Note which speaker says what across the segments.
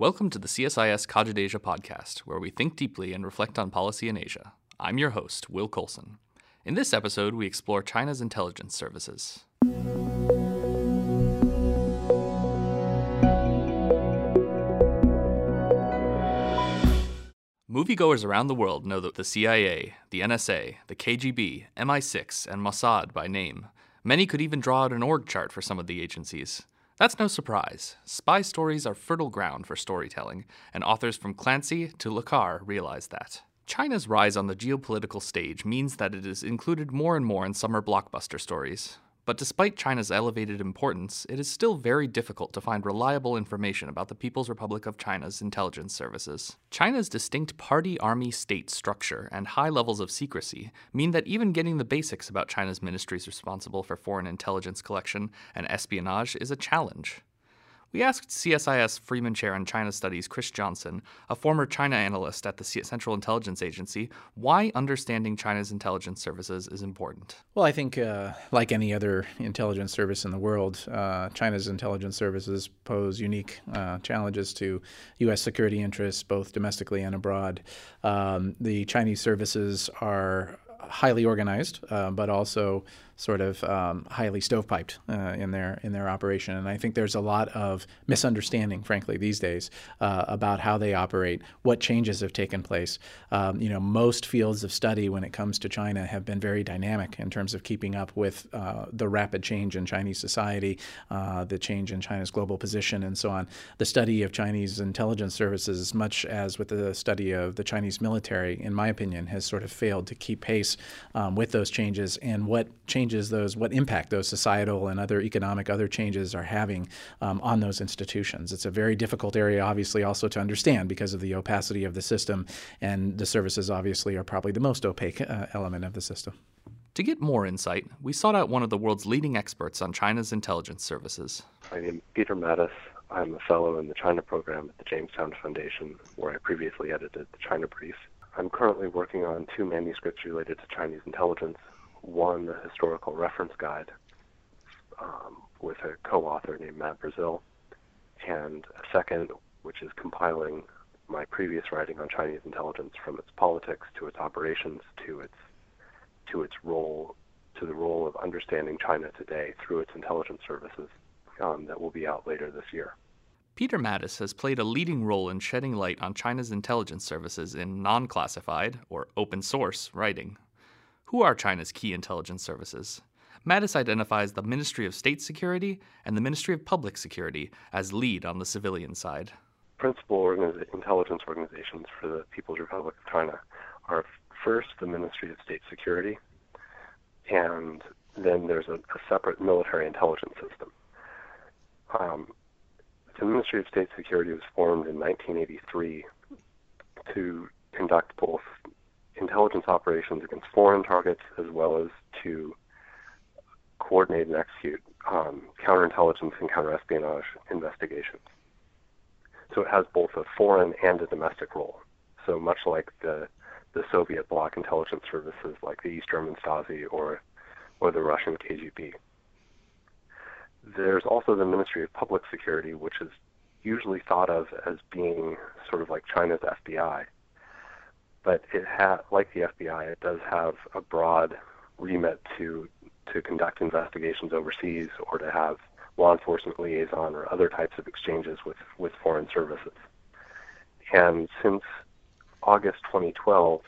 Speaker 1: Welcome to the CSIS CogitASIA podcast, where we think deeply and reflect on policy in Asia. I'm your host, Will Colson. In this episode, we explore China's intelligence services. Moviegoers around the world know that the CIA, the NSA, the KGB, MI6, and Mossad by name. Many could even draw out an org chart for some of the agencies. That's no surprise. Spy stories are fertile ground for storytelling, and authors from Clancy to Le Carre realize that. China's rise on the geopolitical stage means that it is included more and more in summer blockbuster stories. But despite China's elevated importance, it is still very difficult to find reliable information about the People's Republic of China's intelligence services. China's distinct party army state structure and high levels of secrecy mean that even getting the basics about China's ministries responsible for foreign intelligence collection and espionage is a challenge. We asked CSIS Freeman Chair in China Studies Chris Johnson, a former China analyst at the Central Intelligence Agency, why understanding China's intelligence services is important.
Speaker 2: Well, I think, uh, like any other intelligence service in the world, uh, China's intelligence services pose unique uh, challenges to U.S. security interests, both domestically and abroad. Um, the Chinese services are highly organized, uh, but also sort of um, highly stovepiped uh, in their in their operation. And I think there's a lot of misunderstanding, frankly, these days uh, about how they operate, what changes have taken place. Um, you know, most fields of study when it comes to China have been very dynamic in terms of keeping up with uh, the rapid change in Chinese society, uh, the change in China's global position, and so on. The study of Chinese intelligence services, as much as with the study of the Chinese military, in my opinion, has sort of failed to keep pace um, with those changes and what changes changes those, what impact those societal and other economic other changes are having um, on those institutions. It's a very difficult area, obviously, also to understand because of the opacity of the system, and the services obviously are probably the most opaque uh, element of the system.
Speaker 1: To get more insight, we sought out one of the world's leading experts on China's intelligence services.
Speaker 3: My name is Peter Mattis. I'm a fellow in the China program at the Jamestown Foundation, where I previously edited the China Brief. I'm currently working on two manuscripts related to Chinese intelligence, one, historical reference guide um, with a co-author named Matt Brazil, and a second, which is compiling my previous writing on Chinese intelligence from its politics to its operations to its to its role to the role of understanding China today through its intelligence services um, that will be out later this year.
Speaker 1: Peter Mattis has played a leading role in shedding light on China's intelligence services in non classified, or open source, writing. Who are China's key intelligence services? Mattis identifies the Ministry of State Security and the Ministry of Public Security as lead on the civilian side.
Speaker 3: Principal organiz- intelligence organizations for the People's Republic of China are first the Ministry of State Security, and then there's a, a separate military intelligence system. Um, the Ministry of State Security was formed in 1983 to conduct both intelligence operations against foreign targets as well as to coordinate and execute um, counterintelligence and counterespionage investigations. So it has both a foreign and a domestic role. So much like the the Soviet bloc intelligence services like the East German Stasi or or the Russian KGB. There's also the Ministry of Public Security, which is usually thought of as being sort of like China's FBI, but it ha- like the FBI, it does have a broad remit to to conduct investigations overseas or to have law enforcement liaison or other types of exchanges with, with foreign services. And since August 2012,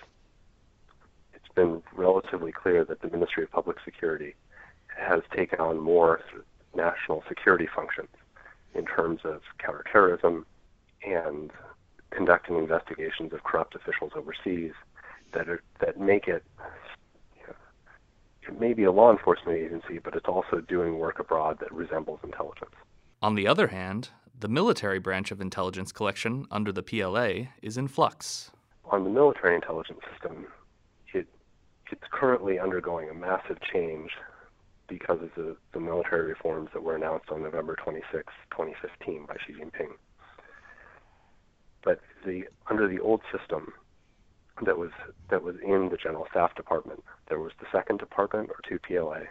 Speaker 3: it's been relatively clear that the Ministry of Public Security has taken on more national security functions in terms of counterterrorism and conducting investigations of corrupt officials overseas that are that make it you know, it may be a law enforcement agency, but it's also doing work abroad that resembles intelligence.
Speaker 1: On the other hand, the military branch of intelligence collection under the PLA is in flux.
Speaker 3: On the military intelligence system, it it's currently undergoing a massive change because of the, the military reforms that were announced on November 26, 2015 by Xi Jinping. But the under the old system that was that was in the General Staff Department, there was the second department or 2PLA,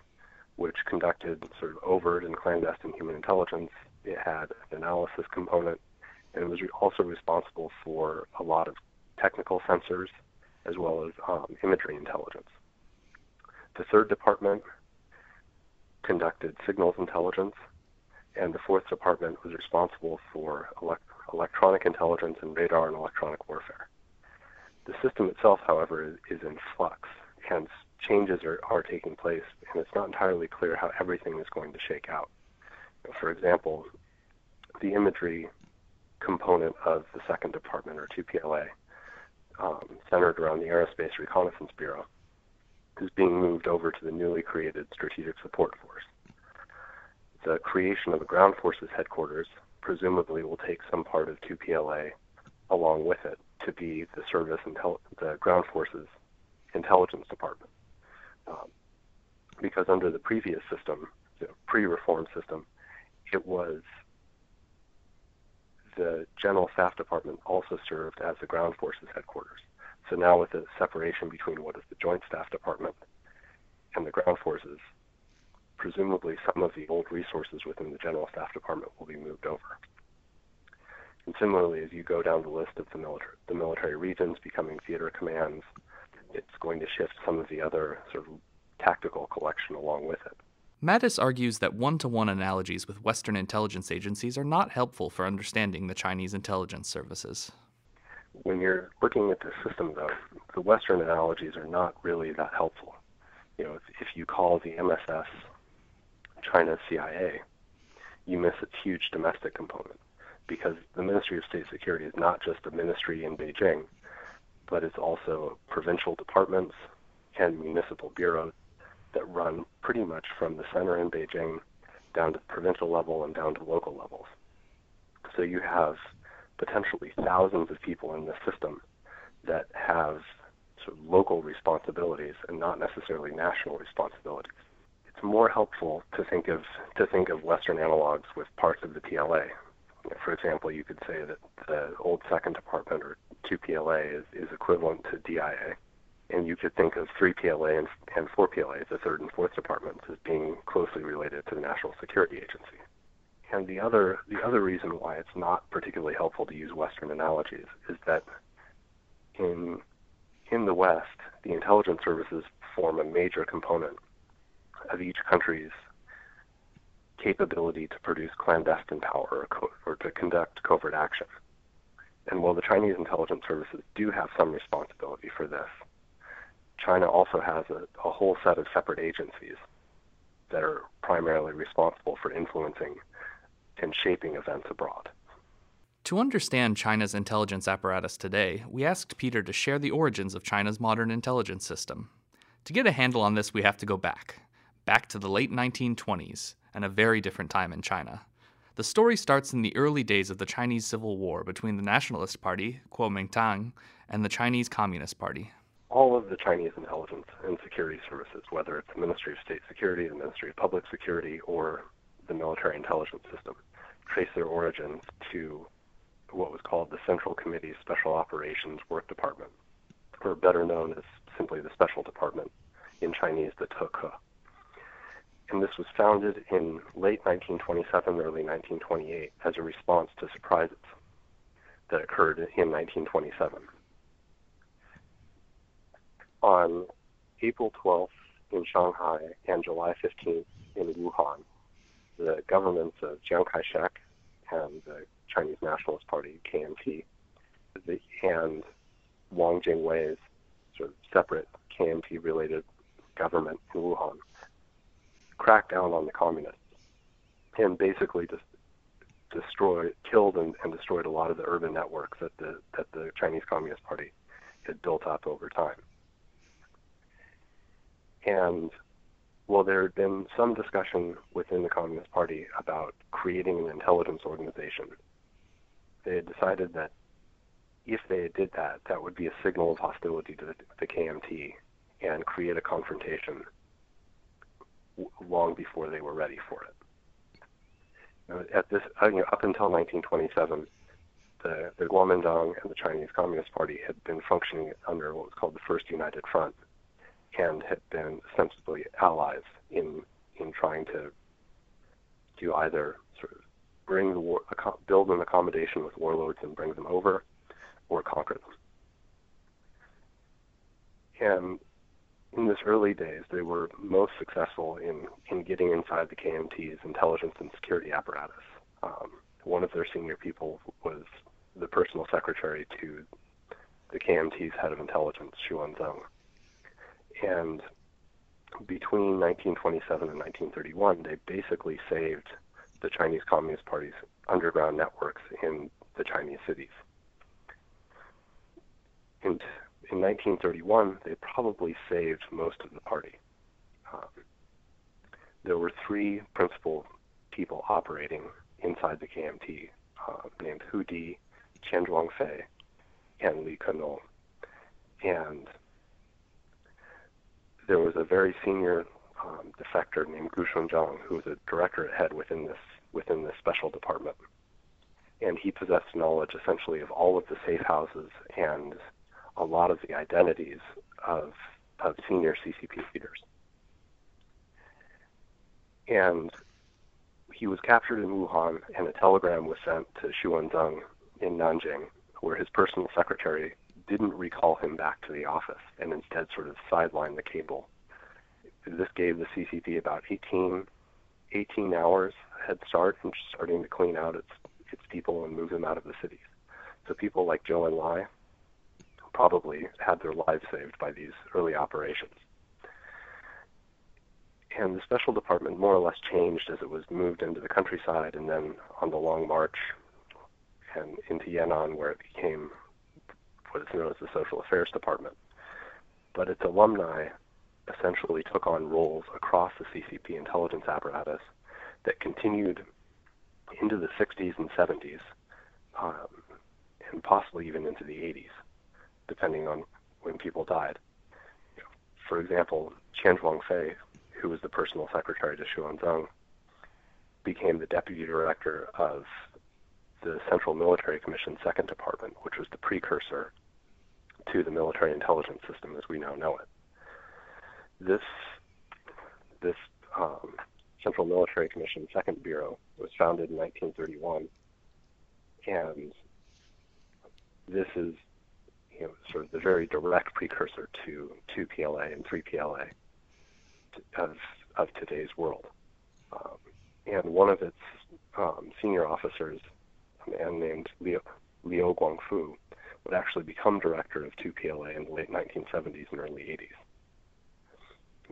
Speaker 3: which conducted sort of overt and clandestine human intelligence. It had an analysis component, and it was also responsible for a lot of technical sensors as well as um, imagery intelligence. The third department conducted signals intelligence, and the fourth department was responsible for elect- electronic intelligence and radar and electronic warfare. The system itself, however, is, is in flux, hence changes are, are taking place, and it's not entirely clear how everything is going to shake out. For example, the imagery component of the second department, or 2PLA, um, centered around the Aerospace Reconnaissance Bureau, is being moved over to the newly created Strategic Support Force. The creation of the ground forces headquarters presumably will take some part of 2PLA along with it to be the service intel- the ground forces intelligence department. Um, because under the previous system, the pre-reform system, it was the General Staff Department also served as the ground forces headquarters. So now with the separation between what is the Joint Staff Department and the ground forces, presumably some of the old resources within the General Staff Department will be moved over. And similarly, as you go down the list of the military, the military regions becoming theater commands, it's going to shift some of the other sort of tactical collection along with it.
Speaker 1: Mattis argues that one to one analogies with Western intelligence agencies are not helpful for understanding the Chinese intelligence services.
Speaker 3: When you're looking at the system, though, the Western analogies are not really that helpful. You know, if, if you call the MSS China CIA, you miss its huge domestic component because the Ministry of State Security is not just a ministry in Beijing, but it's also provincial departments and municipal bureaus that run pretty much from the center in Beijing down to the provincial level and down to local levels. So you have potentially thousands of people in the system that have sort of local responsibilities and not necessarily national responsibilities. More helpful to think of to think of Western analogs with parts of the PLA. For example, you could say that the old second department or 2PLA is, is equivalent to DIA and you could think of 3PLA and, and 4PLA, the third and fourth departments, as being closely related to the National Security Agency. And the other the other reason why it's not particularly helpful to use Western analogies is that in in the West, the intelligence services form a major component of each country's capability to produce clandestine power or, co- or to conduct covert action. And while the Chinese intelligence services do have some responsibility for this, China also has a, a whole set of separate agencies that are primarily responsible for influencing and shaping events abroad.
Speaker 1: To understand China's intelligence apparatus today, we asked Peter to share the origins of China's modern intelligence system. To get a handle on this, we have to go back. Back to the late 1920s, and a very different time in China. The story starts in the early days of the Chinese Civil War between the Nationalist Party, Kuomintang, and the Chinese Communist Party
Speaker 3: all of the Chinese intelligence and security services, whether it's the Ministry of State Security, the Ministry of Public Security, or the military intelligence system, trace their origins to what was called the Central Committee Special Operations Work Department, or better known as simply the Special Department, in Chinese, the Teke. And this was founded in late 1927, early 1928, as a response to surprises that occurred in 1927 on April 12th in Shanghai and July 15th in Wuhan, the governments of Chiang Kai-shek and the Chinese Nationalist Party, KMT, and Wang Jingwei's sort of separate KMT-related government in Wuhan cracked down on the communists and basically just destroyed, killed, and, and destroyed a lot of the urban networks that the that the Chinese Communist Party had built up over time. And while there had been some discussion within the Communist Party about creating an intelligence organization, they had decided that if they did that, that would be a signal of hostility to the, the KMT and create a confrontation long before they were ready for it. at this, uh, you know, up until 1927, the, the Kuomintang and the Chinese Communist Party had been functioning under what was called the First United Front, and had been ostensibly allies in in trying to do either sort of bring the war, build an accommodation with warlords and bring them over, or conquer them. And in this early days, they were most successful in, in getting inside the KMT's intelligence and security apparatus. Um, one of their senior people was the personal secretary to the KMT's head of intelligence, Xu Enzeng. And between 1927 and 1931, they basically saved the Chinese Communist Party's underground networks in the Chinese cities. In, in 1931, they probably saved most of the party. Um, there were three principal people operating inside the KMT, uh, named Hu Di, Qian Zhuangfei, and Li Kenong. And there was a very senior um, defector named Gu Shunzhang, who was a directorate head within this within this special department, and he possessed knowledge essentially of all of the safe houses and a lot of the identities of of senior CCP leaders. And he was captured in Wuhan, and a telegram was sent to Xu in Nanjing, where his personal secretary didn't recall him back to the office and instead sort of sidelined the cable. This gave the CCP about 18, 18 hours head start in starting to clean out its its people and move them out of the cities. So people like Zhou Enlai probably had their lives saved by these early operations. And the special department more or less changed as it was moved into the countryside and then on the Long March and into Yan'an, where it became what is known as the Social Affairs Department. But its alumni essentially took on roles across the CCP intelligence apparatus that continued into the 60s and 70s, um, and possibly even into the 80s, depending on when people died. For example, Qian Zhuangfei, who was the personal secretary to Xu Enzeng, became the deputy director of the Central Military Commission Second Department, which was the precursor to the military intelligence system as we now know it. This this um, Central Military Commission Second Bureau was founded in 1931, and this is you know sort of the very direct precursor to 2PLA and 3PLA of of today's world. Um, and one of its um, senior officers a man named Liu, Liu Guangfu, would actually become director of 2PLA in the late 1970s and early 80s.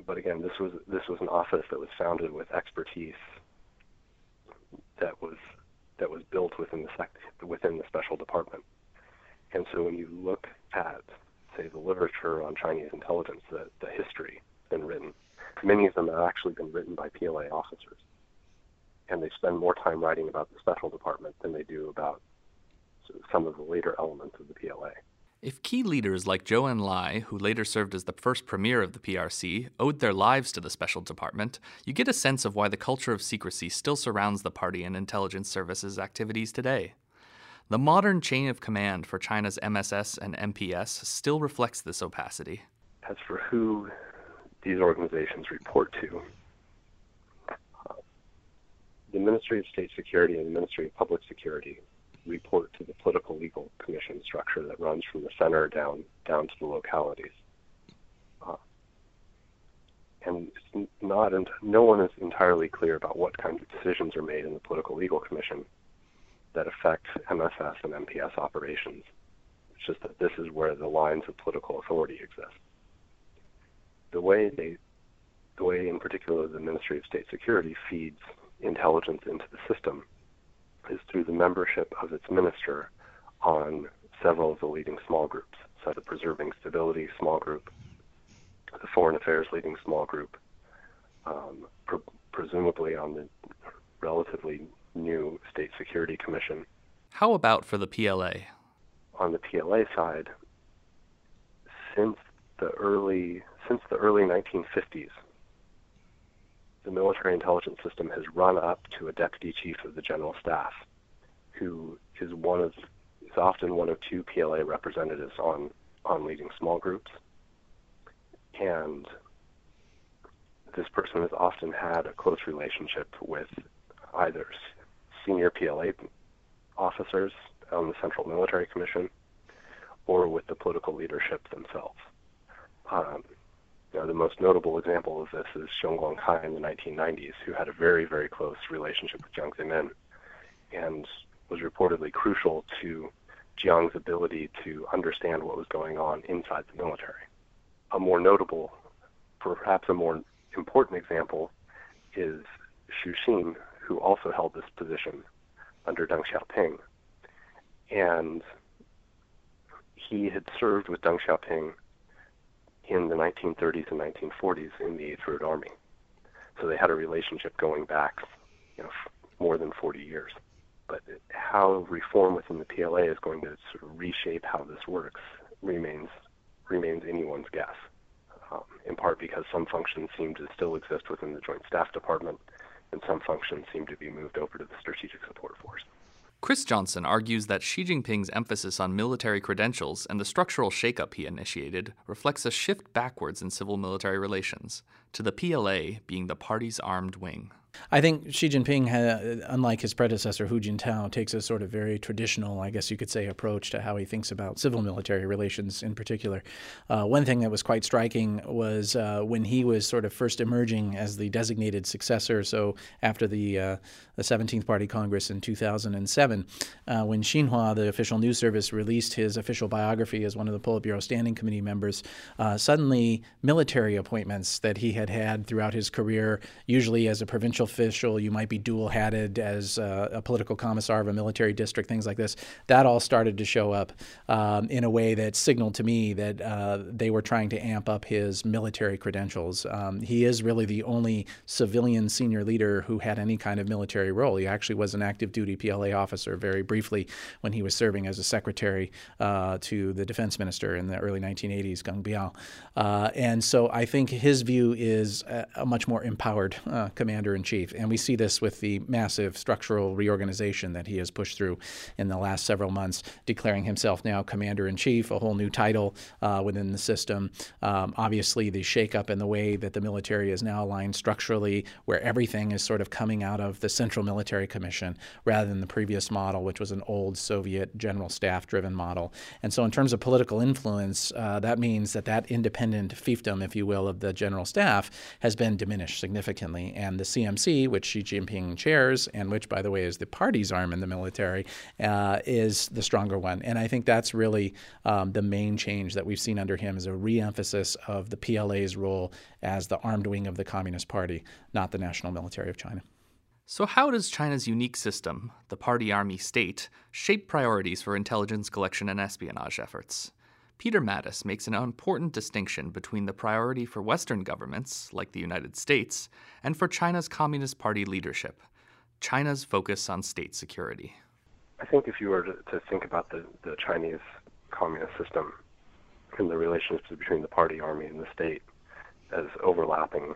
Speaker 3: But again, this was this was an office that was founded with expertise that was that was built within the sec- within the special department. And so when you look at, say, the literature on Chinese intelligence, the, the history been written, many of them have actually been written by PLA officers and they spend more time writing about the special department than they do about some of the later elements of the PLA.
Speaker 1: If key leaders like Zhou Enlai, who later served as the first premier of the PRC, owed their lives to the special department, you get a sense of why the culture of secrecy still surrounds the party and intelligence services activities today. The modern chain of command for China's MSS and MPS still reflects this opacity.
Speaker 3: As for who these organizations report to, the Ministry of State Security and the Ministry of Public Security report to the political legal commission structure that runs from the center down down to the localities. Uh, and not, and no one is entirely clear about what kinds of decisions are made in the political legal commission that affect MSS and MPS operations. It's just that this is where the lines of political authority exist. The way they, the way in particular the Ministry of State Security feeds intelligence into the system is through the membership of its minister on several of the leading small groups, so the Preserving Stability Small Group, the Foreign Affairs Leading Small Group, um, pre- presumably on the relatively new State Security Commission.
Speaker 1: How about for the PLA?
Speaker 3: On the PLA side, since the early since the early 1950s, the military intelligence system has run up to a deputy chief of the general staff, who is one of is often one of two PLA representatives on on leading small groups, and this person has often had a close relationship with either senior PLA officers on the Central Military Commission or with the political leadership themselves. Um, you know, the most notable example of this is Xiong Guangkai in the 1990s, who had a very, very close relationship with Jiang Zemin and was reportedly crucial to Jiang's ability to understand what was going on inside the military. A more notable, perhaps a more important example, is Xu Xin, who also held this position under Deng Xiaoping. And he had served with Deng Xiaoping in the 1930s and 1940s in the Eighth Road Army. So they had a relationship going back, you know, more than 40 years. But how reform within the PLA is going to sort of reshape how this works remains remains anyone's guess. Um, in part because some functions seem to still exist within the Joint Staff Department, and some functions seem to be moved over to the Strategic Support Force.
Speaker 1: Chris Johnson argues that Xi Jinping's emphasis on military credentials and the structural shakeup he initiated reflects a shift backwards in civil military relations, to the PLA being the party's armed wing.
Speaker 2: I think Xi Jinping, unlike his predecessor Hu Jintao, takes a sort of very traditional, I guess you could say, approach to how he thinks about civil military relations in particular. Uh, one thing that was quite striking was uh, when he was sort of first emerging as the designated successor, so after the, uh, the 17th Party Congress in 2007, uh, when Xinhua, the official news service, released his official biography as one of the Politburo Standing Committee members, uh, suddenly military appointments that he had had throughout his career, usually as a provincial official, you might be dual hatted as uh, a political commissar of a military district, things like this. That all started to show up um, in a way that signaled to me that uh, they were trying to amp up his military credentials. Um, he is really the only civilian senior leader who had any kind of military role. He actually was an active duty PLA officer very briefly when he was serving as a secretary uh, to the defense minister in the early 1980s, Geng Biao. Uh, and so I think his view is a, a much more empowered uh, commander in chief And we see this with the massive structural reorganization that he has pushed through in the last several months, declaring himself now commander in chief, a whole new title uh, within the system. Um, obviously, the shakeup in the way that the military is now aligned structurally, where everything is sort of coming out of the Central Military Commission rather than the previous model, which was an old Soviet general staff driven model. And so, in terms of political influence, uh, that means that that independent fiefdom, if you will, of the general staff has been diminished significantly. And the CMC which Xi Jinping chairs, and which, by the way, is the party's arm in the military, uh, is the stronger one. And I think that's really um, the main change that we've seen under him is a reemphasis of the PLA's role as the armed wing of the Communist Party, not the national military of China.
Speaker 1: So, how does China's unique system, the party army state, shape priorities for intelligence collection and espionage efforts? Peter Mattis makes an important distinction between the priority for Western governments, like the United States, and for China's Communist Party leadership China's focus on state security.
Speaker 3: I think if you were to, to think about the, the Chinese communist system and the relationships between the party, army, and the state, as overlapping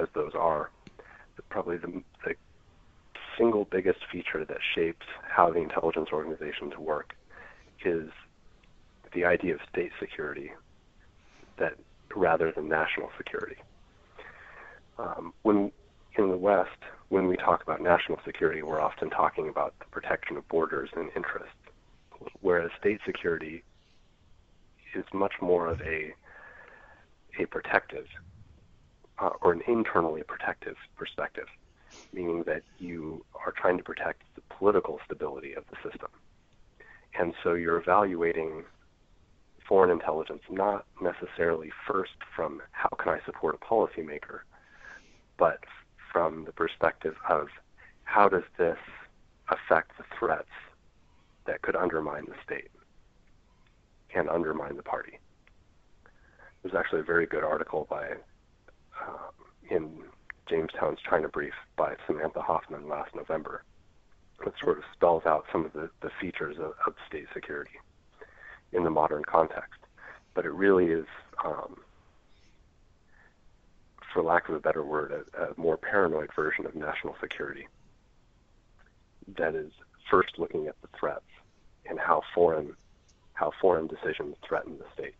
Speaker 3: as those are, probably the, the single biggest feature that shapes how the intelligence organizations work is the idea of state security that rather than national security. Um, when in the West, when we talk about national security, we're often talking about the protection of borders and interests, whereas state security is much more of a a protective uh, or an internally protective perspective, meaning that you are trying to protect the political stability of the system. And so you're evaluating foreign intelligence, not necessarily first from how can I support a policymaker, but from the perspective of how does this affect the threats that could undermine the state and undermine the party. There's actually a very good article by uh, in Jamestown's China Brief by Samantha Hoffman last November that sort of spells out some of the, the features of, of state security in the modern context. But it really is, um, for lack of a better word, a, a more paranoid version of national security that is first looking at the threats and how foreign how foreign decisions threaten the state.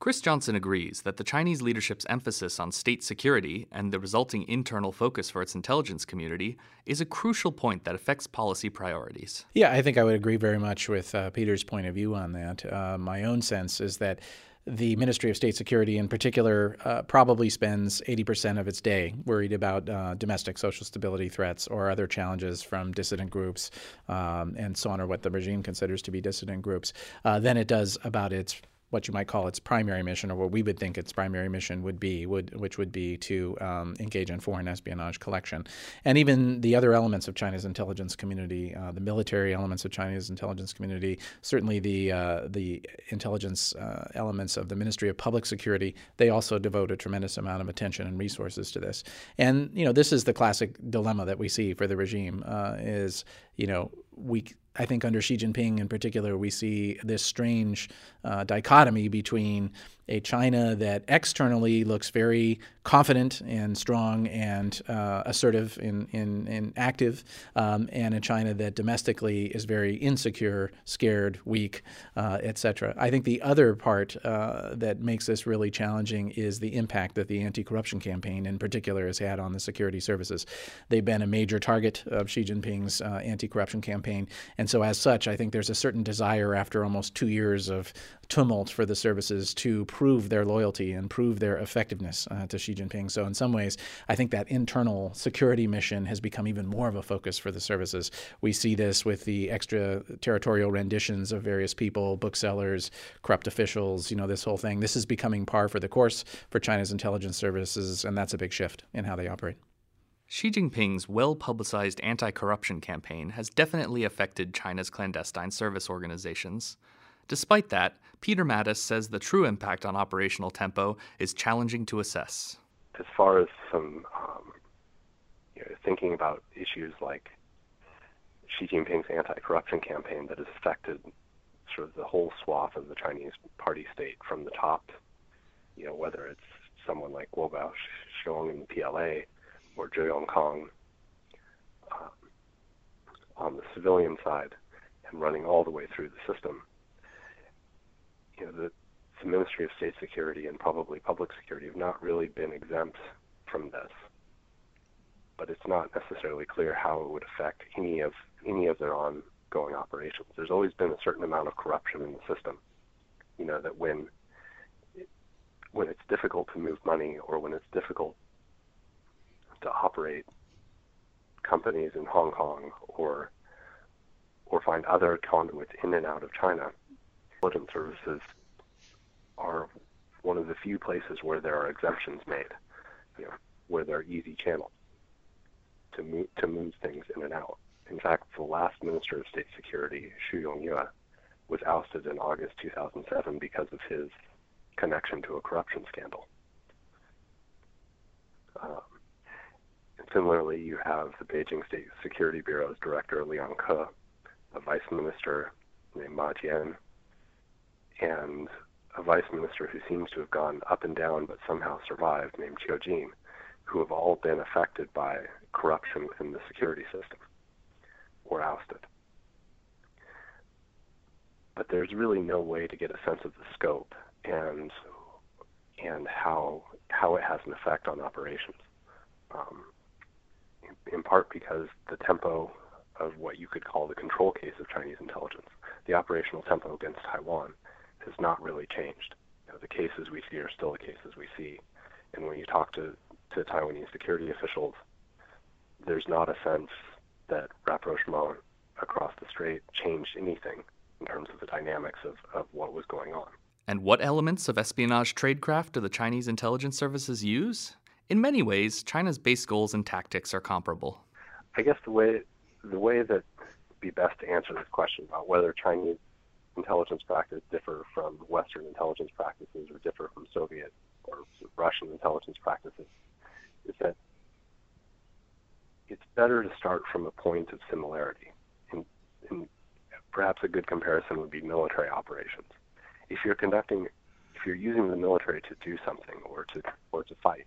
Speaker 1: Chris Johnson agrees that the Chinese leadership's emphasis on state security and the resulting internal focus for its intelligence community is a crucial point that affects policy priorities.
Speaker 2: Yeah, I think I would agree very much with uh, Peter's point of view on that. Uh, my own sense is that the Ministry of State Security, in particular, uh, probably spends 80% of its day worried about uh, domestic social stability threats or other challenges from dissident groups um, and so on, or what the regime considers to be dissident groups, uh, than it does about its what you might call its primary mission, or what we would think its primary mission would be, would, which would be to um, engage in foreign espionage collection. And even the other elements of China's intelligence community, uh, the military elements of China's intelligence community, certainly the, uh, the intelligence uh, elements of the Ministry of Public Security, they also devote a tremendous amount of attention and resources to this. And, you know, this is the classic dilemma that we see for the regime uh, is, you know, we I think under Xi Jinping in particular, we see this strange uh, dichotomy between a China that externally looks very confident and strong and uh, assertive and, and, and active, um, and a China that domestically is very insecure, scared, weak, uh, etc. I think the other part uh, that makes this really challenging is the impact that the anti-corruption campaign, in particular, has had on the security services. They've been a major target of Xi Jinping's uh, anti-corruption campaign, and so as such, I think there's a certain desire after almost two years of tumult for the services to prove their loyalty and prove their effectiveness uh, to Xi Jinping. So, in some ways, I think that internal security mission has become even more of a focus for the services. We see this with the extraterritorial renditions of various people, booksellers, corrupt officials, you know, this whole thing. This is becoming par for the course for China's intelligence services, and that's a big shift in how they operate.
Speaker 1: Xi Jinping's well publicized anti corruption campaign has definitely affected China's clandestine service organizations. Despite that, Peter Mattis says the true impact on operational tempo is challenging to assess.
Speaker 3: As far as some um, you know, thinking about issues like Xi Jinping's anti-corruption campaign that has affected sort of the whole swath of the Chinese party state from the top, you know, whether it's someone like Guo Boxiong in the PLA or Zhou Yongkang um, on the civilian side and running all the way through the system you know, the, the Ministry of State Security and probably Public Security have not really been exempt from this. But it's not necessarily clear how it would affect any of any of their ongoing operations. There's always been a certain amount of corruption in the system. You know that when when it's difficult to move money or when it's difficult to operate companies in Hong Kong or or find other conduits in and out of China, intelligence services are one of the few places where there are exemptions made, you know, where there are easy channels to move to move things in and out. In fact, the last Minister of State Security, Xu Yongyue, was ousted in August 2007 because of his connection to a corruption scandal. Um, similarly, you have the Beijing State Security Bureau's director, Liang Ke, a vice minister named Ma Jian, and a vice minister who seems to have gone up and down but somehow survived, named Qiu Jin, who have all been affected by corruption within the security system or ousted. But there's really no way to get a sense of the scope and and how how it has an effect on operations. Um, in, in part because the tempo of what you could call the control case of Chinese intelligence, the operational tempo against Taiwan, has not really changed. You know, the cases we see are still the cases we see. And when you talk to, to Taiwanese security officials, there's not a sense that rapprochement across the strait changed anything in terms of the dynamics of, of what was going on.
Speaker 1: And what elements of espionage tradecraft do the Chinese intelligence services use? In many ways, China's base goals and tactics are comparable.
Speaker 3: I guess the way the way that would be best to answer this question about whether Chinese intelligence practice differ from Western intelligence practices or differ from Soviet or Russian intelligence practices is that it's better to start from a point of similarity. And, and perhaps a good comparison would be military operations. If you're conducting, if you're using the military to do something or to or to fight,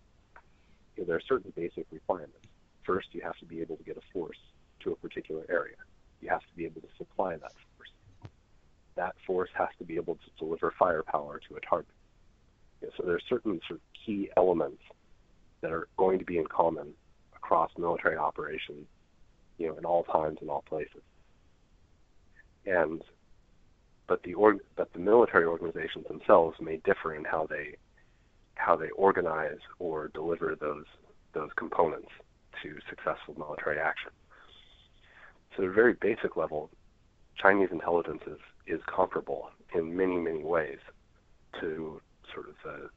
Speaker 3: you know, there are certain basic requirements. First, you have to be able to get a force to a particular area. You have to be able to supply that that force has to be able to deliver firepower to a target. Know, so there are certain sort of key elements that are going to be in common across military operations, you know, in all times and all places. And but the org, but the military organizations themselves may differ in how they how they organize or deliver those those components to successful military action. So at a very basic level, Chinese intelligence is, is comparable in many, many ways to sort of the,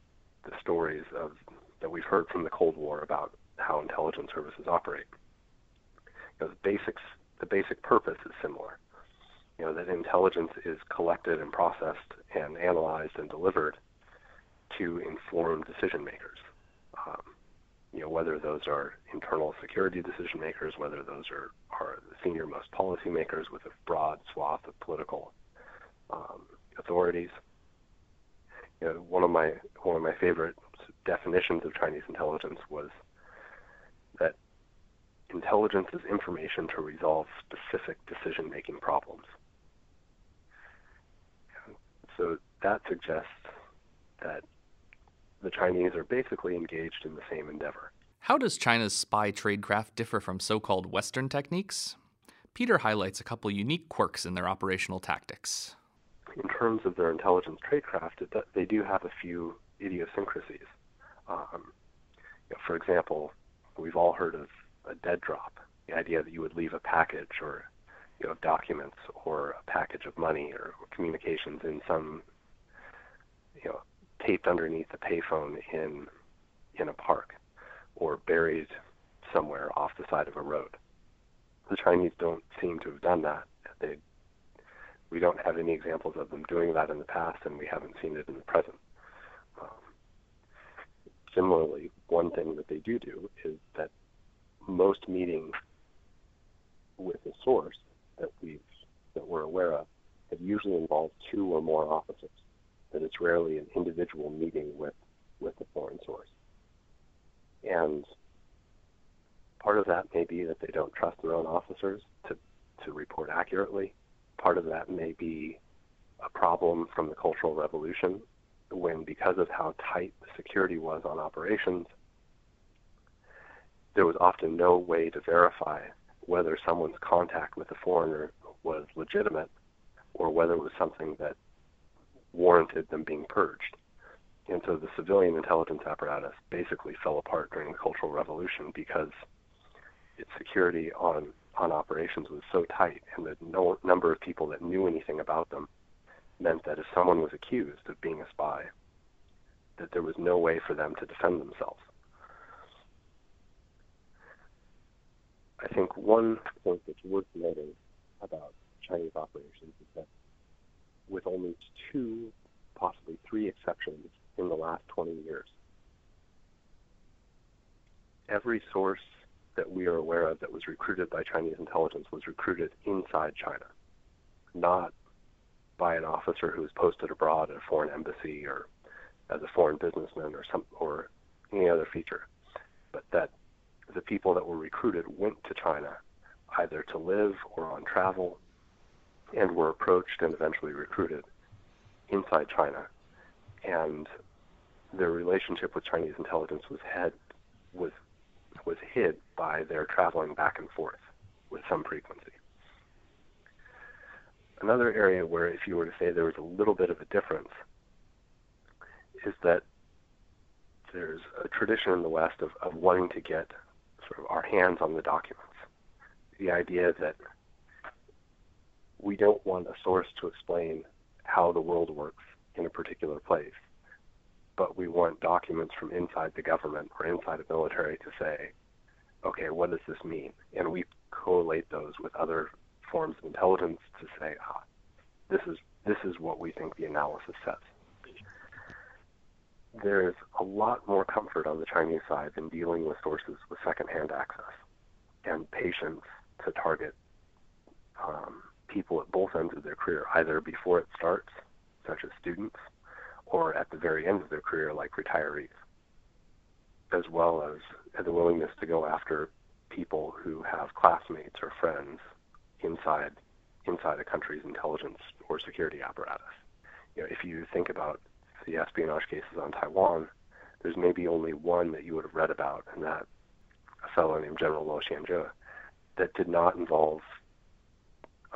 Speaker 3: the stories of that we've heard from the Cold War about how intelligence services operate. You know, the basics, the basic purpose is similar. You know that intelligence is collected and processed and analyzed and delivered to inform decision makers. Um, you know whether those are internal security decision makers, whether those are, are the senior most policymakers with a broad swath of political um, authorities. You know, one of my one of my favorite definitions of Chinese intelligence was that intelligence is information to resolve specific decision-making problems. So that suggests that the Chinese are basically engaged in the same endeavor.
Speaker 1: How does China's spy tradecraft differ from so called Western techniques? Peter highlights a couple unique quirks in their operational tactics.
Speaker 3: In terms of their intelligence tradecraft, they do have a few idiosyncrasies. Um, you know, for example, we've all heard of a dead drop, the idea that you would leave a package or you know, documents or a package of money or communications in some you know taped underneath a payphone in in a park or buried somewhere off the side of a road. The Chinese don't seem to have done that. They we don't have any examples of them doing that in the past, and we haven't seen it in the present. Um, similarly, one thing that they do do is that most meetings with a source that we that we're aware of have usually involved two or more officers that it's rarely an individual meeting with, with the foreign source. And part of that may be that they don't trust their own officers to, to report accurately. Part of that may be a problem from the Cultural Revolution when, because of how tight the security was on operations, there was often no way to verify whether someone's contact with a foreigner was legitimate or whether it was something that warranted them being purged. And so the civilian intelligence apparatus basically fell apart during the Cultural Revolution because its security on, on operations was so tight, and the no, number of people that knew anything about them meant that if someone was accused of being a spy, that there was no way for them to defend themselves. I think one point that's worth noting about Chinese operations is that with only two, possibly three exceptions in the last 20 years. Every source that we are aware of that was recruited by Chinese intelligence was recruited inside China, not by an officer who was posted abroad at a foreign embassy or as a foreign businessman or some or any other feature, but that the people that were recruited went to China either to live or on travel and were approached and eventually recruited inside China. And their relationship with Chinese intelligence was had was was hid by their traveling back and forth with some frequency. Another area where if you were to say there was a little bit of a difference is that there's a tradition in the West of, of wanting to get sort of our hands on the documents. The idea that we don't want a source to explain how the world works in a particular place, but we want documents from inside the government or inside the military to say, okay, what does this mean? And we collate those with other forms of intelligence to say, ah, this is this is what we think the analysis says. There's a lot more comfort on the Chinese side in dealing with sources with secondhand access and patience to target um, people at both ends of their career, either before it starts, such as students, or at the very end of their career, like retirees, as well as, the willingness to go after people who have classmates or friends inside inside a country's intelligence or security apparatus. You know, if you think about the espionage cases on Taiwan, there's maybe only one that you would have read about, and that a fellow named General Luo Xianzhe, that did not involve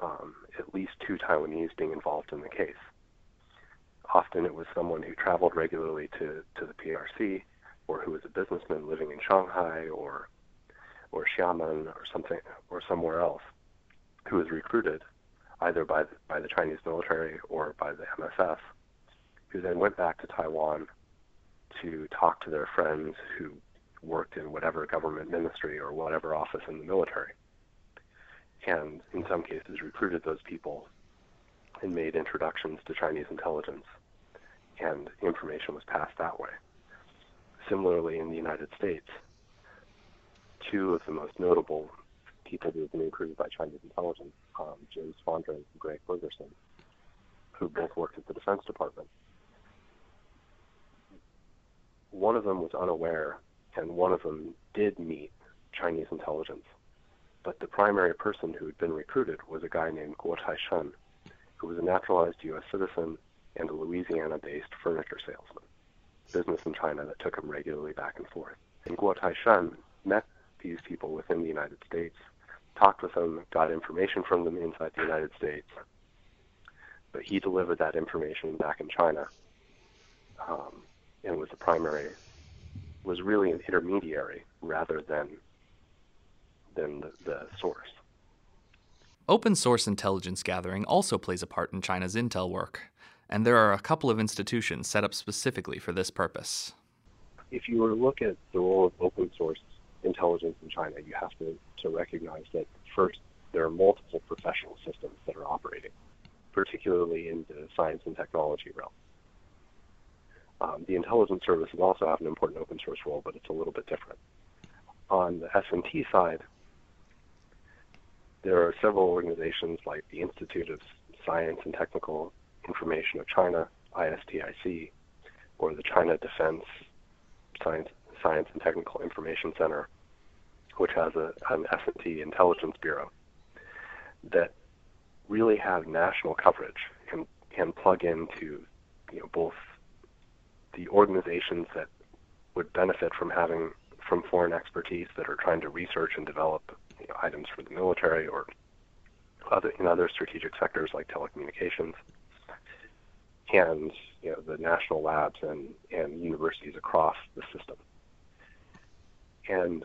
Speaker 3: um, at least two Taiwanese being involved in the case. Often it was someone who traveled regularly to, to the PRC or who was a businessman living in Shanghai or or Xiamen or something or somewhere else who was recruited either by the, by the Chinese military or by the MSS, who then went back to Taiwan to talk to their friends who worked in whatever government ministry or whatever office in the military and in some cases recruited those people and made introductions to Chinese intelligence, and information was passed that way. Similarly, in the United States, two of the most notable people who have been recruited by Chinese intelligence, um, James Fondren and Greg Bergersen, who both worked at the Defense Department. One of them was unaware, and one of them did meet Chinese intelligence but the primary person who had been recruited was a guy named Guo Taishen, who was a naturalized U.S. citizen and a Louisiana-based furniture salesman, business in China that took him regularly back and forth. And Guo Taishen met these people within the United States, talked with them, got information from them inside the United States, but he delivered that information back in China um, and was the primary, was really an intermediary rather than than the, the source.
Speaker 1: Open source intelligence gathering also plays a part in China's intel work, and there are a couple of institutions set up specifically for this purpose.
Speaker 3: If you were to look at the role of open source intelligence in China, you have to, to recognize that first, there are multiple professional systems that are operating, particularly in the science and technology realm. Um, the intelligence services also have an important open source role, but it's a little bit different. On the S&T side, there are several organizations like the Institute of Science and Technical Information of China, ISTIC, or the China Defense Science, Science and Technical Information Center, which has a, an S&T intelligence bureau that really have national coverage and can plug into you know, both the organizations that would benefit from having from foreign expertise that are trying to research and develop you know, items for the military or other in other strategic sectors like telecommunications, and you know the national labs and, and universities across the system. And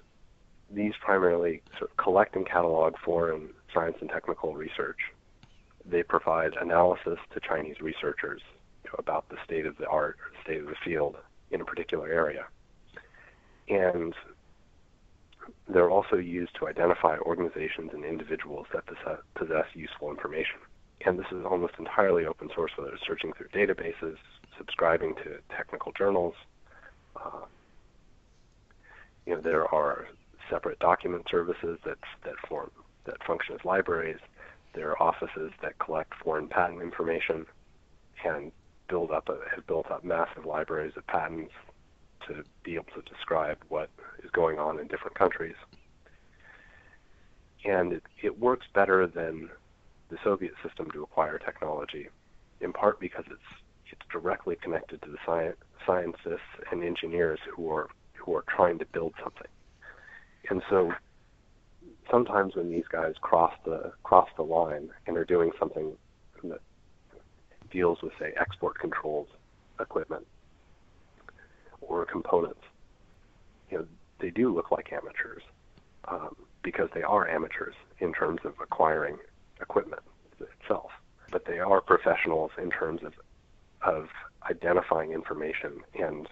Speaker 3: these primarily sort of collect and catalog foreign science and technical research. They provide analysis to Chinese researchers you know, about the state of the art or the state of the field in a particular area. And they're also used to identify organizations and individuals that possess useful information. And this is almost entirely open source, whether it's searching through databases, subscribing to technical journals. Uh, you know, there are separate document services that that form that function as libraries. There are offices that collect foreign patent information and build up a, have built up massive libraries of patents to be able to describe what is going on in different countries. And it, it works better than the Soviet system to acquire technology, in part because it's it's directly connected to the science, scientists and engineers who are who are trying to build something. And so sometimes when these guys cross the cross the line and are doing something that deals with say export controls equipment or components, you know, they do look like amateurs um, because they are amateurs in terms of acquiring equipment itself, but they are professionals in terms of of identifying information and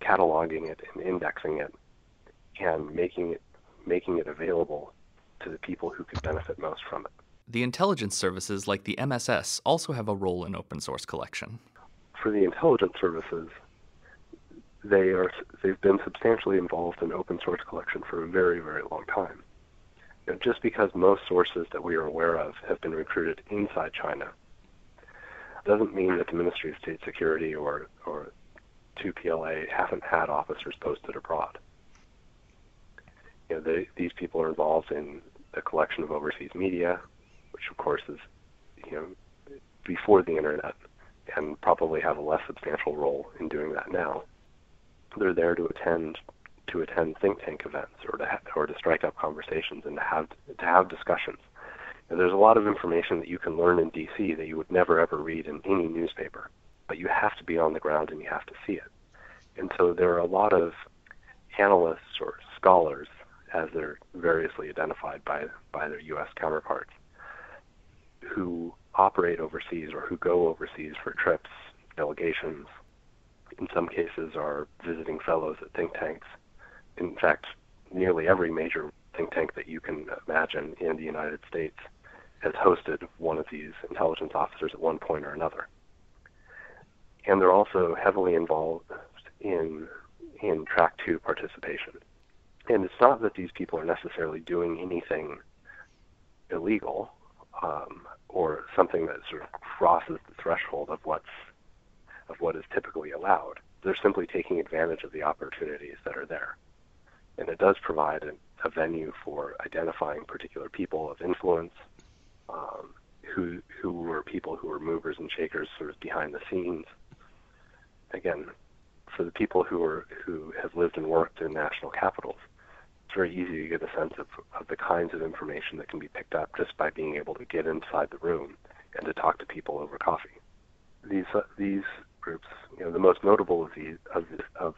Speaker 3: cataloging it and indexing it and making it making it available to the people who could benefit most from it.
Speaker 1: The intelligence services like the MSS also have a role in open source collection.
Speaker 3: For the intelligence services, they are they've been substantially involved in open source collection for a very very long time. Just because most sources that we are aware of have been recruited inside China doesn't mean that the Ministry of State Security or or 2PLA haven't had officers posted abroad. You know, they, these people are involved in the collection of overseas media, which of course is, you know, before the internet and probably have a less substantial role in doing that now. They're there to attend to attend think tank events or to ha- or to strike up conversations and to have to have discussions. There's a lot of information that you can learn in DC that you would never ever read in any newspaper, but you have to be on the ground and you have to see it. And so there are a lot of analysts or scholars, as they're variously identified by by their U.S. counterparts, who operate overseas or who go overseas for trips, delegations. In some cases, are visiting fellows at think tanks. In fact, nearly every major think tank that you can imagine in the United States has hosted one of these intelligence officers at one point or another. And they're also heavily involved in in track two participation. And it's not that these people are necessarily doing anything illegal um, or something that sort of crosses the threshold of what's of what is typically allowed. They're simply taking advantage of the opportunities that are there, and it does provide a, a venue for identifying particular people of influence, um, who who were people who were movers and shakers, sort of behind the scenes. Again, for the people who are who have lived and worked in national capitals, it's very easy to get a sense of, of the kinds of information that can be picked up just by being able to get inside the room and to talk to people over coffee. These uh, these groups, you know, the most notable of these of, of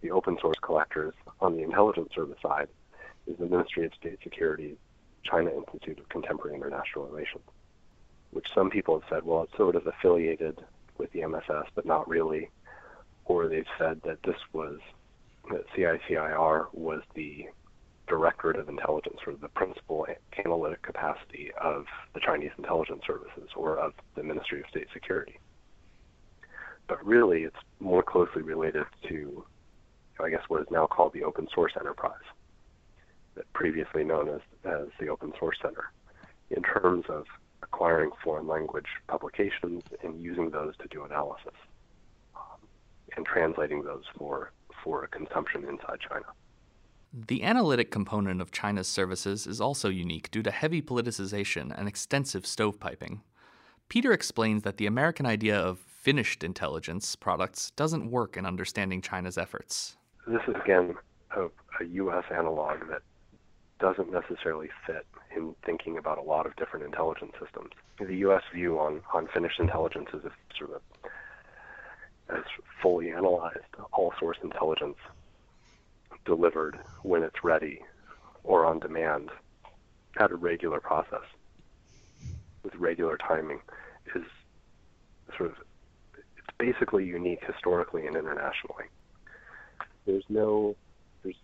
Speaker 3: the open source collectors on the intelligence service side is the Ministry of State Security China Institute of Contemporary International Relations, which some people have said, well, it's sort of affiliated with the MSS, but not really or they've said that this was that CICIR was the Directorate of Intelligence or the principal analytic capacity of the Chinese intelligence services or of the Ministry of State Security. But really, it's more closely related to, I guess, what is now called the Open Source Enterprise, that previously known as, as the Open Source Center, in terms of acquiring foreign language publications and using those to do analysis um, and translating those for, for consumption inside China.
Speaker 1: The analytic component of China's services is also unique due to heavy politicization and extensive stovepiping. Peter explains that the American idea of finished intelligence products doesn't work in understanding China's efforts.
Speaker 3: This is, again, a, a U.S. analog that doesn't necessarily fit in thinking about a lot of different intelligence systems. The U.S. view on, on finished intelligence is sort of as fully analyzed all source intelligence delivered when it's ready or on demand at a regular process with regular timing is sort of it's basically unique historically and internationally. There's no there's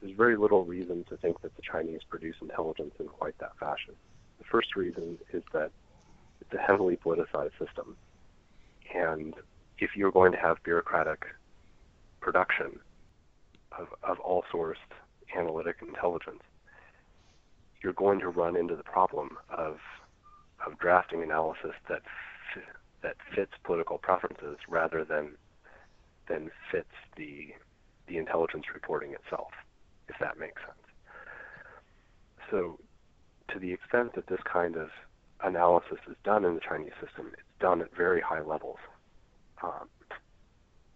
Speaker 3: there's very little reason to think that the Chinese produce intelligence in quite that fashion. The first reason is that it's a heavily politicized system and if you're going to have bureaucratic production of, of all sourced analytic intelligence, you're going to run into the problem of of drafting analysis that that fits political preferences rather than than fits the the intelligence reporting itself, if that makes sense. So, to the extent that this kind of analysis is done in the Chinese system, it's done at very high levels um,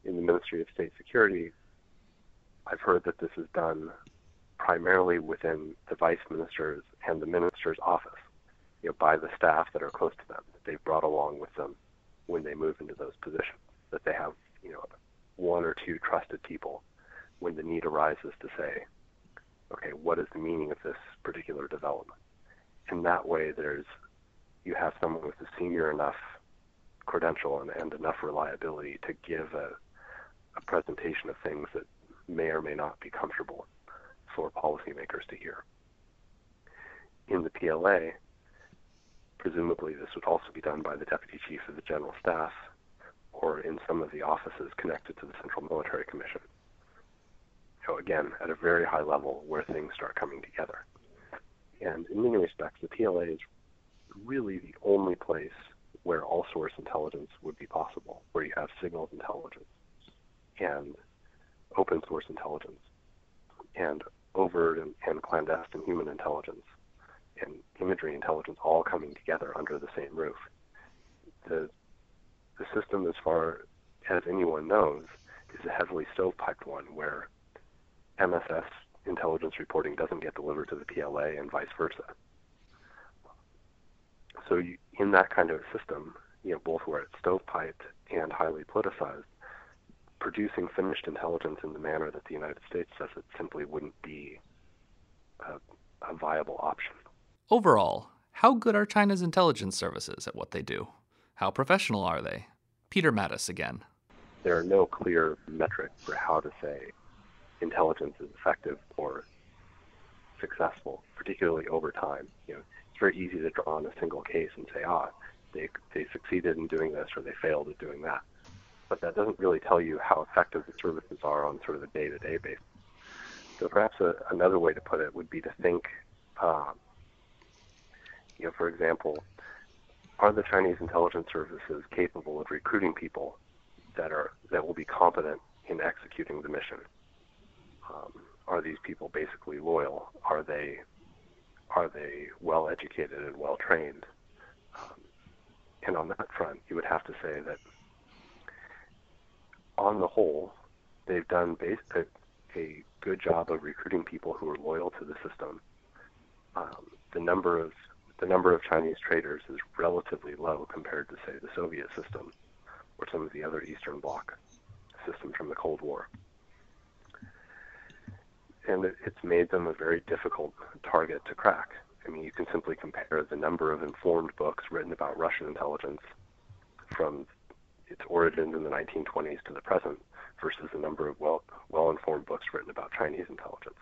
Speaker 3: in the Ministry of State Security, I've heard that this is done primarily within the vice ministers and the minister's office, you know, by the staff that are close to them that they've brought along with them when they move into those positions. That they have, you know, one or two trusted people when the need arises to say, okay, what is the meaning of this particular development? In that way, there's you have someone with a senior enough credential and, and enough reliability to give a, a presentation of things that may or may not be comfortable for policymakers to hear. In the PLA, presumably this would also be done by the Deputy Chief of the General Staff or in some of the offices connected to the Central Military Commission. So again, at a very high level where things start coming together. And in many respects, the PLA is really the only place where all source intelligence would be possible, where you have signals intelligence and open source intelligence and overt and, and clandestine human intelligence and imagery intelligence all coming together under the same roof. The, the system, as far as anyone knows, is a heavily stovepiped one where MSS intelligence reporting doesn't get delivered to the PLA and vice versa. So you, in that kind of system, you know, both where it's stovepiped and highly politicized, producing finished intelligence in the manner that the United States does it simply wouldn't be a, a viable option.
Speaker 1: Overall, how good are China's intelligence services at what they do? How professional are they? Peter Mattis again.
Speaker 3: There are no clear metrics for how to say intelligence is effective or successful, particularly over time. You know, it's very easy to draw on a single case and say, ah, they, they succeeded in doing this or they failed at doing that. But that doesn't really tell you how effective the services are on sort of a day-to-day basis. So perhaps a, another way to put it would be to think, uh, you know, for example, are the Chinese intelligence services capable of recruiting people that are that will be competent in executing the mission? Um, are these people basically loyal? Are they are they well educated and well trained? Um, and on that front, you would have to say that on the whole, they've done a, a good job of recruiting people who are loyal to the system. Um, the number of the number of Chinese traitors is relatively low compared to, say, the Soviet system or some of the other Eastern Bloc systems from the Cold War. And it, it's made them a very difficult target to crack. I mean, you can simply compare the number of informed books written about Russian intelligence from its origins in the 1920s to the present versus the number of well well informed books written about Chinese intelligence.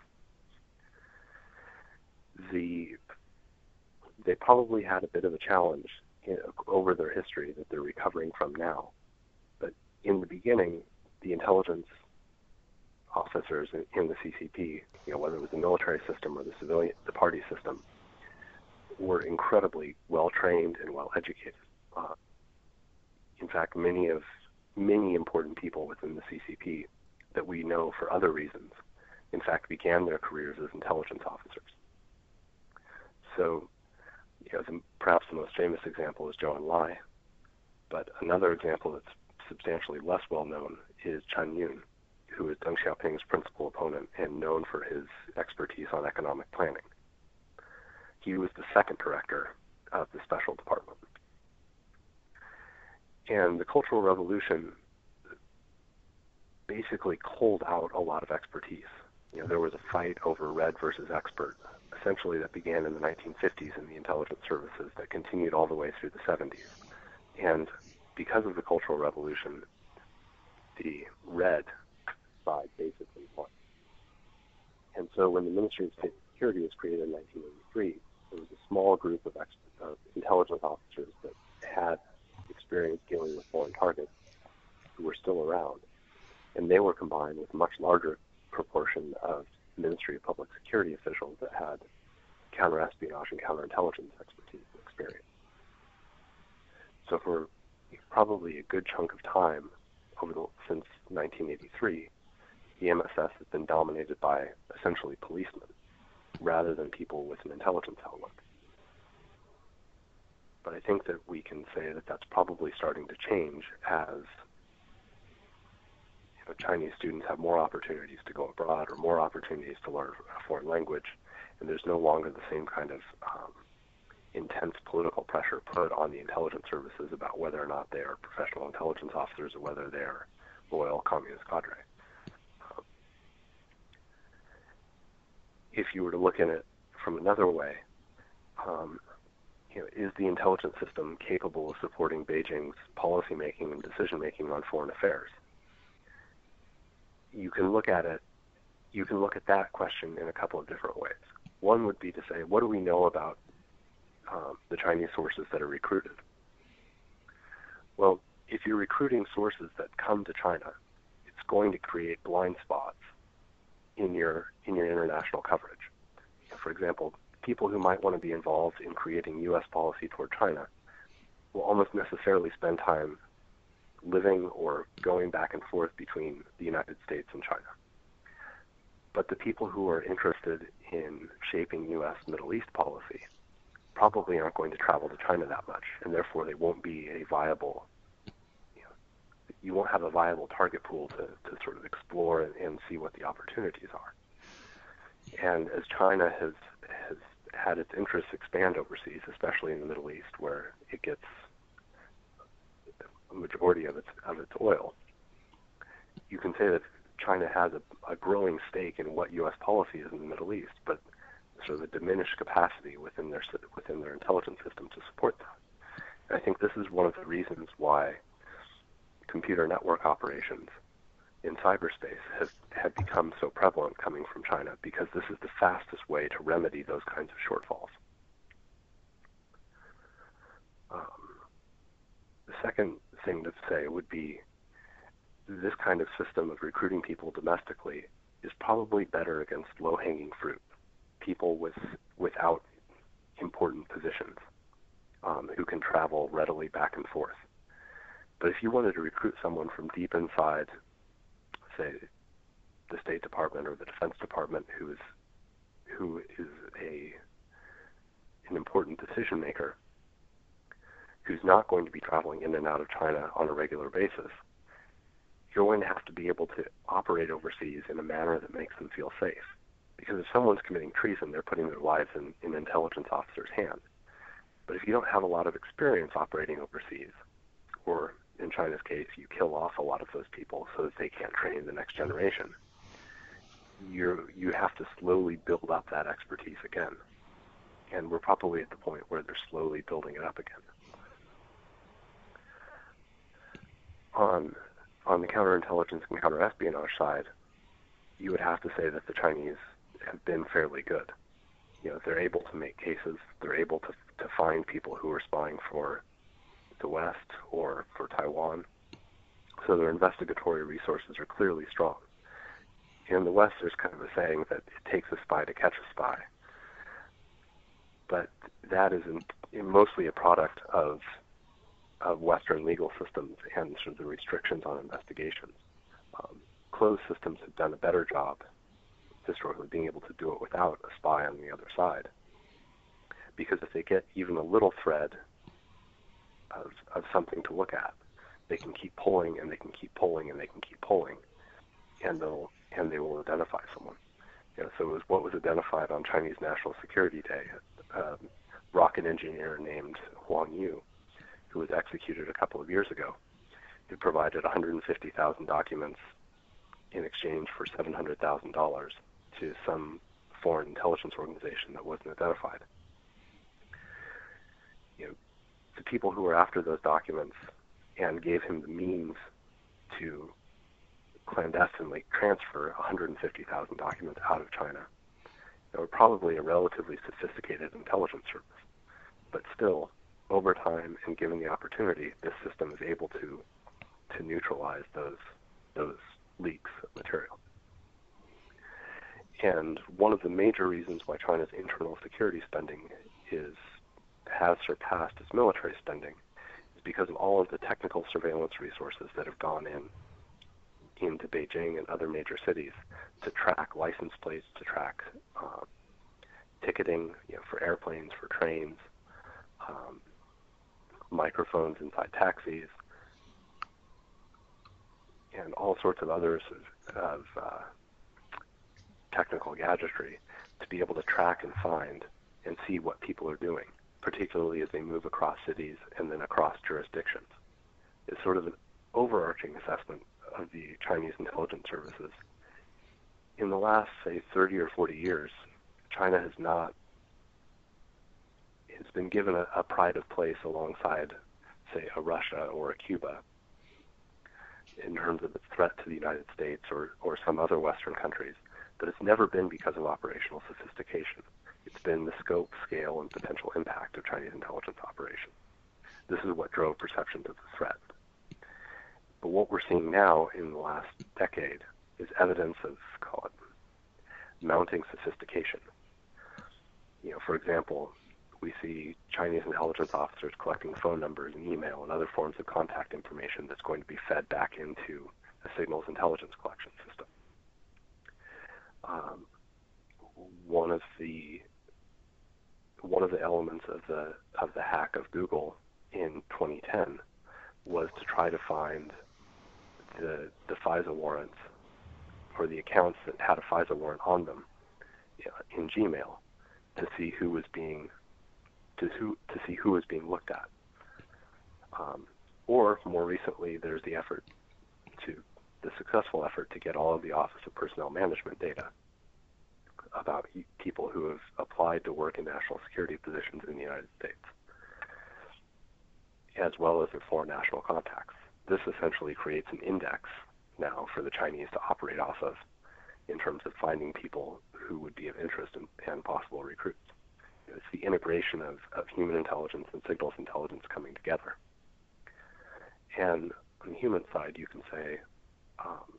Speaker 3: The they probably had a bit of a challenge over their history that they're recovering from now. But in the beginning, the intelligence officers in, in the CCP, you know, whether it was the military system or the civilian, the party system, were incredibly well trained and well educated. Uh, in fact, many of many important people within the CCP that we know for other reasons, in fact, began their careers as intelligence officers. So, you know, the, perhaps the most famous example is Zhou Enlai, but another example that's substantially less well known is Chen Yun, who is Deng Xiaoping's principal opponent and known for his expertise on economic planning. He was the second director of the special department. And the Cultural Revolution basically culled out a lot of expertise. You know, there was a fight over red versus expert, essentially that began in the 1950s in the intelligence services that continued all the way through the 70s. And because of the Cultural Revolution, the red side basically won. And so when the Ministry of State Security was created in 1983, there was a small group of, ex- of intelligence officers that had experience dealing with foreign targets who were still around. And they were combined with a much larger proportion of Ministry of Public Security officials that had counterespionage and counterintelligence expertise and experience. So for probably a good chunk of time over the, since 1983, the MSS has been dominated by essentially policemen rather than people with an intelligence outlook. But I think that we can say that that's probably starting to change as know, Chinese students have more opportunities to go abroad or more opportunities to learn a foreign language, and there's no longer the same kind of um, intense political pressure put on the intelligence services about whether or not they are professional intelligence officers or whether they're loyal communist cadre. Um, if you were to look at it from another way, um, you know, is the intelligence system capable of supporting Beijing's policymaking and decision making on foreign affairs? You can look at it. You can look at that question in a couple of different ways. One would be to say, what do we know about um, the Chinese sources that are recruited? Well, if you're recruiting sources that come to China, it's going to create blind spots in your in your international coverage. For example, people who might want to be involved in creating U.S. policy toward China will almost necessarily spend time living or going back and forth between the United States and China. But the people who are interested in shaping U.S. Middle East policy probably aren't going to travel to China that much, and therefore they won't be a viable you know, you won't have a viable target pool to, to sort of explore and, and see what the opportunities are. And as China has has had its interests expand overseas, especially in the Middle East, where it gets a majority of its of its oil, you can say that China has a, a growing stake in what U.S. policy is in the Middle East, but sort of a diminished capacity within their within their intelligence system to support that. And I think this is one of the reasons why computer network operations in cyberspace have, have become so prevalent coming from China because this is the fastest way to remedy those kinds of shortfalls. Um, the second thing to say would be this kind of system of recruiting people domestically is probably better against low-hanging fruit, people with without important positions um, who can travel readily back and forth. But if you wanted to recruit someone from deep inside, say, the State Department or the Defense Department, who is who is a an important decision maker, who's not going to be traveling in and out of China on a regular basis, you're going to have to be able to operate overseas in a manner that makes them feel safe. Because if someone's committing treason, they're putting their lives in an in intelligence officer's hands. But if you don't have a lot of experience operating overseas, or in China's case, you kill off a lot of those people so that they can't train the next generation. You you have to slowly build up that expertise again, and we're probably at the point where they're slowly building it up again. On on the counterintelligence and counterespionage side, you would have to say that the Chinese have been fairly good. You know, they're able to make cases. They're able to to find people who are spying for the West or for Taiwan. So their investigatory resources are clearly strong. In the West, there's kind of a saying that it takes a spy to catch a spy. But that is mostly a product of of Western legal systems and of the restrictions on investigations. Um, closed systems have done a better job historically being able to do it without a spy on the other side. Because if they get even a little thread of, of something to look at. They can keep pulling and they can keep pulling and they can keep pulling, and they'll and they will identify someone. You know, so it was what was identified on Chinese National Security Day. A um, rocket engineer named Huang Yu, who was executed a couple of years ago, who provided 150,000 documents in exchange for $700,000 to some foreign intelligence organization that wasn't identified. You know, to people who were after those documents and gave him the means to clandestinely transfer 150,000 documents out of China. They were probably a relatively sophisticated intelligence service, but still, over time and given the opportunity, this system is able to to neutralize those those leaks of material. And one of the major reasons why China's internal security spending is has surpassed its military spending is because of all of the technical surveillance resources that have gone in into Beijing and other major cities to track license plates, to track uh, ticketing you know, for airplanes, for trains, um, microphones inside taxis, and all sorts of others of, of uh, technical gadgetry to be able to track and find and see what people are doing particularly as they move across cities and then across jurisdictions. It's sort of an overarching assessment of the Chinese intelligence services. In the last, say, 30 or 40 years, China has not has been given a, a pride of place alongside, say, a Russia or a Cuba in terms of its threat to the United States or, or some other Western countries, but it's never been because of operational sophistication. It's been the scope, scale, and potential impact of Chinese intelligence operations. This is what drove perceptions of the threat. But what we're seeing now in the last decade is evidence of, call it, mounting sophistication. You know, for example, we see Chinese intelligence officers collecting phone numbers and email and other forms of contact information that's going to be fed back into a signals intelligence collection system. Um, one of the one of the elements of the of the hack of Google in 2010 was to try to find the, the FISA warrants or the accounts that had a FISA warrant on them in Gmail to see who was being to who to see who is being looked at. Um, or more recently, there's the effort to the successful effort to get all of the Office of Personnel Management data about people who have applied to work in national security positions in the United States, as well as their foreign national contacts. This essentially creates an index now for the Chinese to operate off of in terms of finding people who would be of interest and, and possible recruits. It's the integration of, of human intelligence and signals intelligence coming together. And on the human side, you can say, um,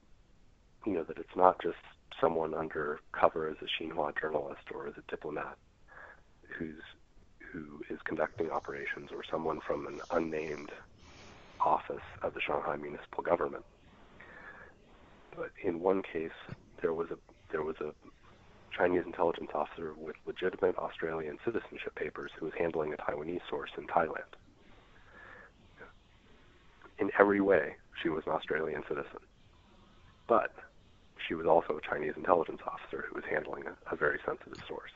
Speaker 3: you know, that it's not just someone under cover as a Xinhua journalist or as a diplomat who's who is conducting operations or someone from an unnamed office of the Shanghai municipal government. But in one case, there was a there was a Chinese intelligence officer with legitimate Australian citizenship papers who was handling a Taiwanese source in Thailand. In every way, she was an Australian citizen. But she was also a Chinese intelligence officer who was handling a, a very sensitive source.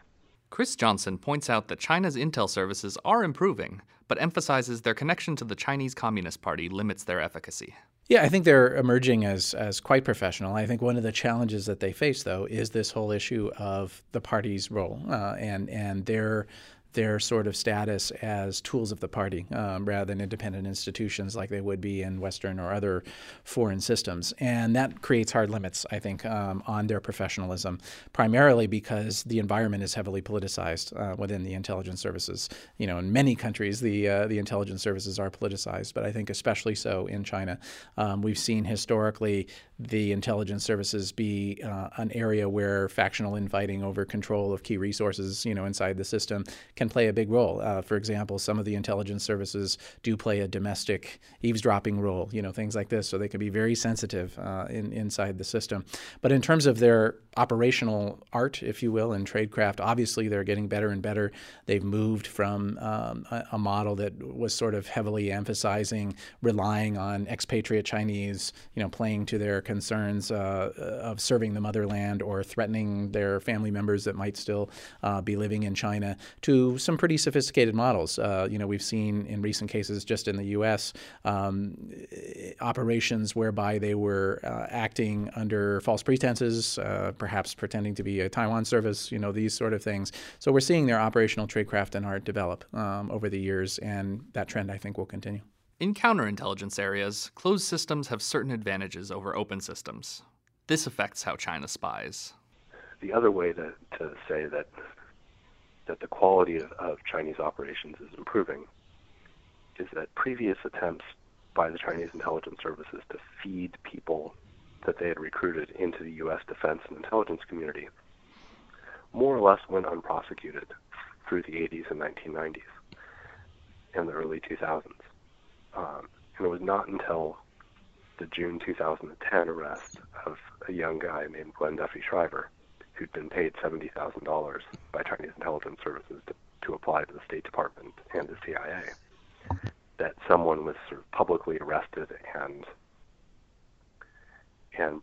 Speaker 1: Chris Johnson points out that China's intel services are improving, but emphasizes their connection to the Chinese Communist Party limits their efficacy.
Speaker 2: Yeah, I think they're emerging as as quite professional. I think one of the challenges that they face, though, is this whole issue of the party's role uh, and and their their sort of status as tools of the party um, rather than independent institutions like they would be in Western or other foreign systems. And that creates hard limits, I think, um, on their professionalism, primarily because the environment is heavily politicized uh, within the intelligence services. You know, in many countries, the, uh, the intelligence services are politicized, but I think especially so in China. Um, we've seen historically the intelligence services be uh, an area where factional infighting over control of key resources, you know, inside the system can play a big role. Uh, for example, some of the intelligence services do play a domestic eavesdropping role, you know, things like this. So they can be very sensitive uh, in, inside the system. But in terms of their operational art, if you will, in tradecraft, obviously they're getting better and better. They've moved from um, a, a model that was sort of heavily emphasizing relying on expatriate Chinese, you know, playing to their concerns uh, of serving the motherland or threatening their family members that might still uh, be living in China to some pretty sophisticated models. Uh, you know, we've seen in recent cases just in the U.S. Um, operations whereby they were uh, acting under false pretenses, uh, perhaps pretending to be a Taiwan service. You know, these sort of things. So we're seeing their operational tradecraft and art develop um, over the years, and that trend I think will continue.
Speaker 1: In counterintelligence areas, closed systems have certain advantages over open systems. This affects how China spies.
Speaker 3: The other way to, to say that that the quality of, of Chinese operations is improving is that previous attempts by the Chinese intelligence services to feed people that they had recruited into the U.S. defense and intelligence community more or less went unprosecuted through the 80s and 1990s and the early 2000s. Um, and it was not until the June 2010 arrest of a young guy named Glenn Duffy Shriver, who'd been paid $70,000 by Chinese intelligence services to, to apply to the State Department and the CIA, that someone was sort of publicly arrested and and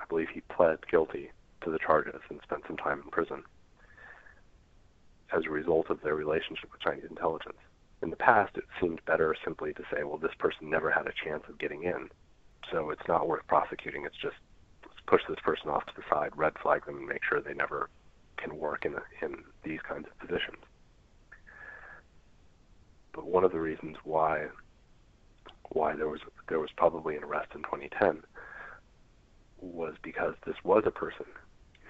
Speaker 3: I believe he pled guilty to the charges and spent some time in prison as a result of their relationship with Chinese intelligence in the past, it seemed better simply to say, well, this person never had a chance of getting in, so it's not worth prosecuting. It's just push this person off to the side, red flag them, and make sure they never can work in, a, in these kinds of positions. But one of the reasons why why there was there was probably an arrest in 2010 was because this was a person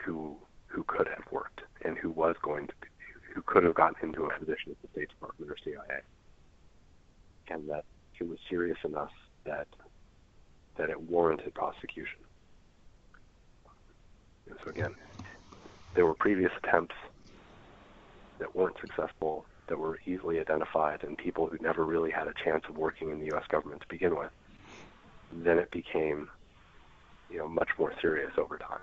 Speaker 3: who who could have worked and who was going to be, who could have gotten into a position at the State Department or CIA, and that it was serious enough that that it warranted prosecution. So again, there were previous attempts that weren't successful, that were easily identified, and people who never really had a chance of working in the U.S. government to begin with. Then it became, you know, much more serious over time.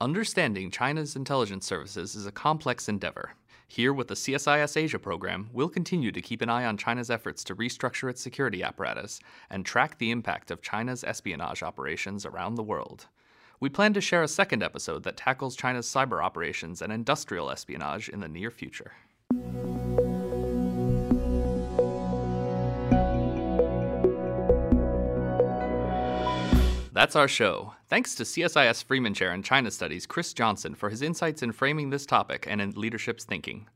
Speaker 1: Understanding China's intelligence services is a complex endeavor. Here with the CSIS Asia program, we'll continue to keep an eye on China's efforts to restructure its security apparatus and track the impact of China's espionage operations around the world. We plan to share a second episode that tackles China's cyber operations and industrial espionage in the near future. That's our show. Thanks to CSIS Freeman Chair in China Studies, Chris Johnson, for his insights in framing this topic and in leadership's thinking.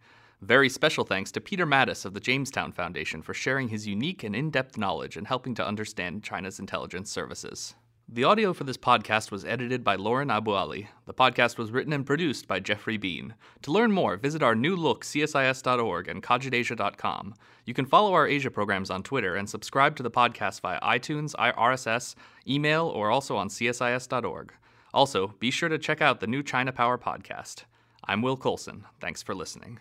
Speaker 1: Very special thanks to Peter Mattis of the Jamestown Foundation for sharing his unique and in depth knowledge and helping to understand China's intelligence services. The audio for this podcast was edited by Lauren Abu Ali. The podcast was written and produced by Jeffrey Bean. To learn more, visit our new look CSIS.org and CogitASIA.com. You can follow our Asia programs on Twitter and subscribe to the podcast via iTunes, RSS, email, or also on CSIS.org. Also, be sure to check out the new China Power podcast. I'm Will Colson. Thanks for listening.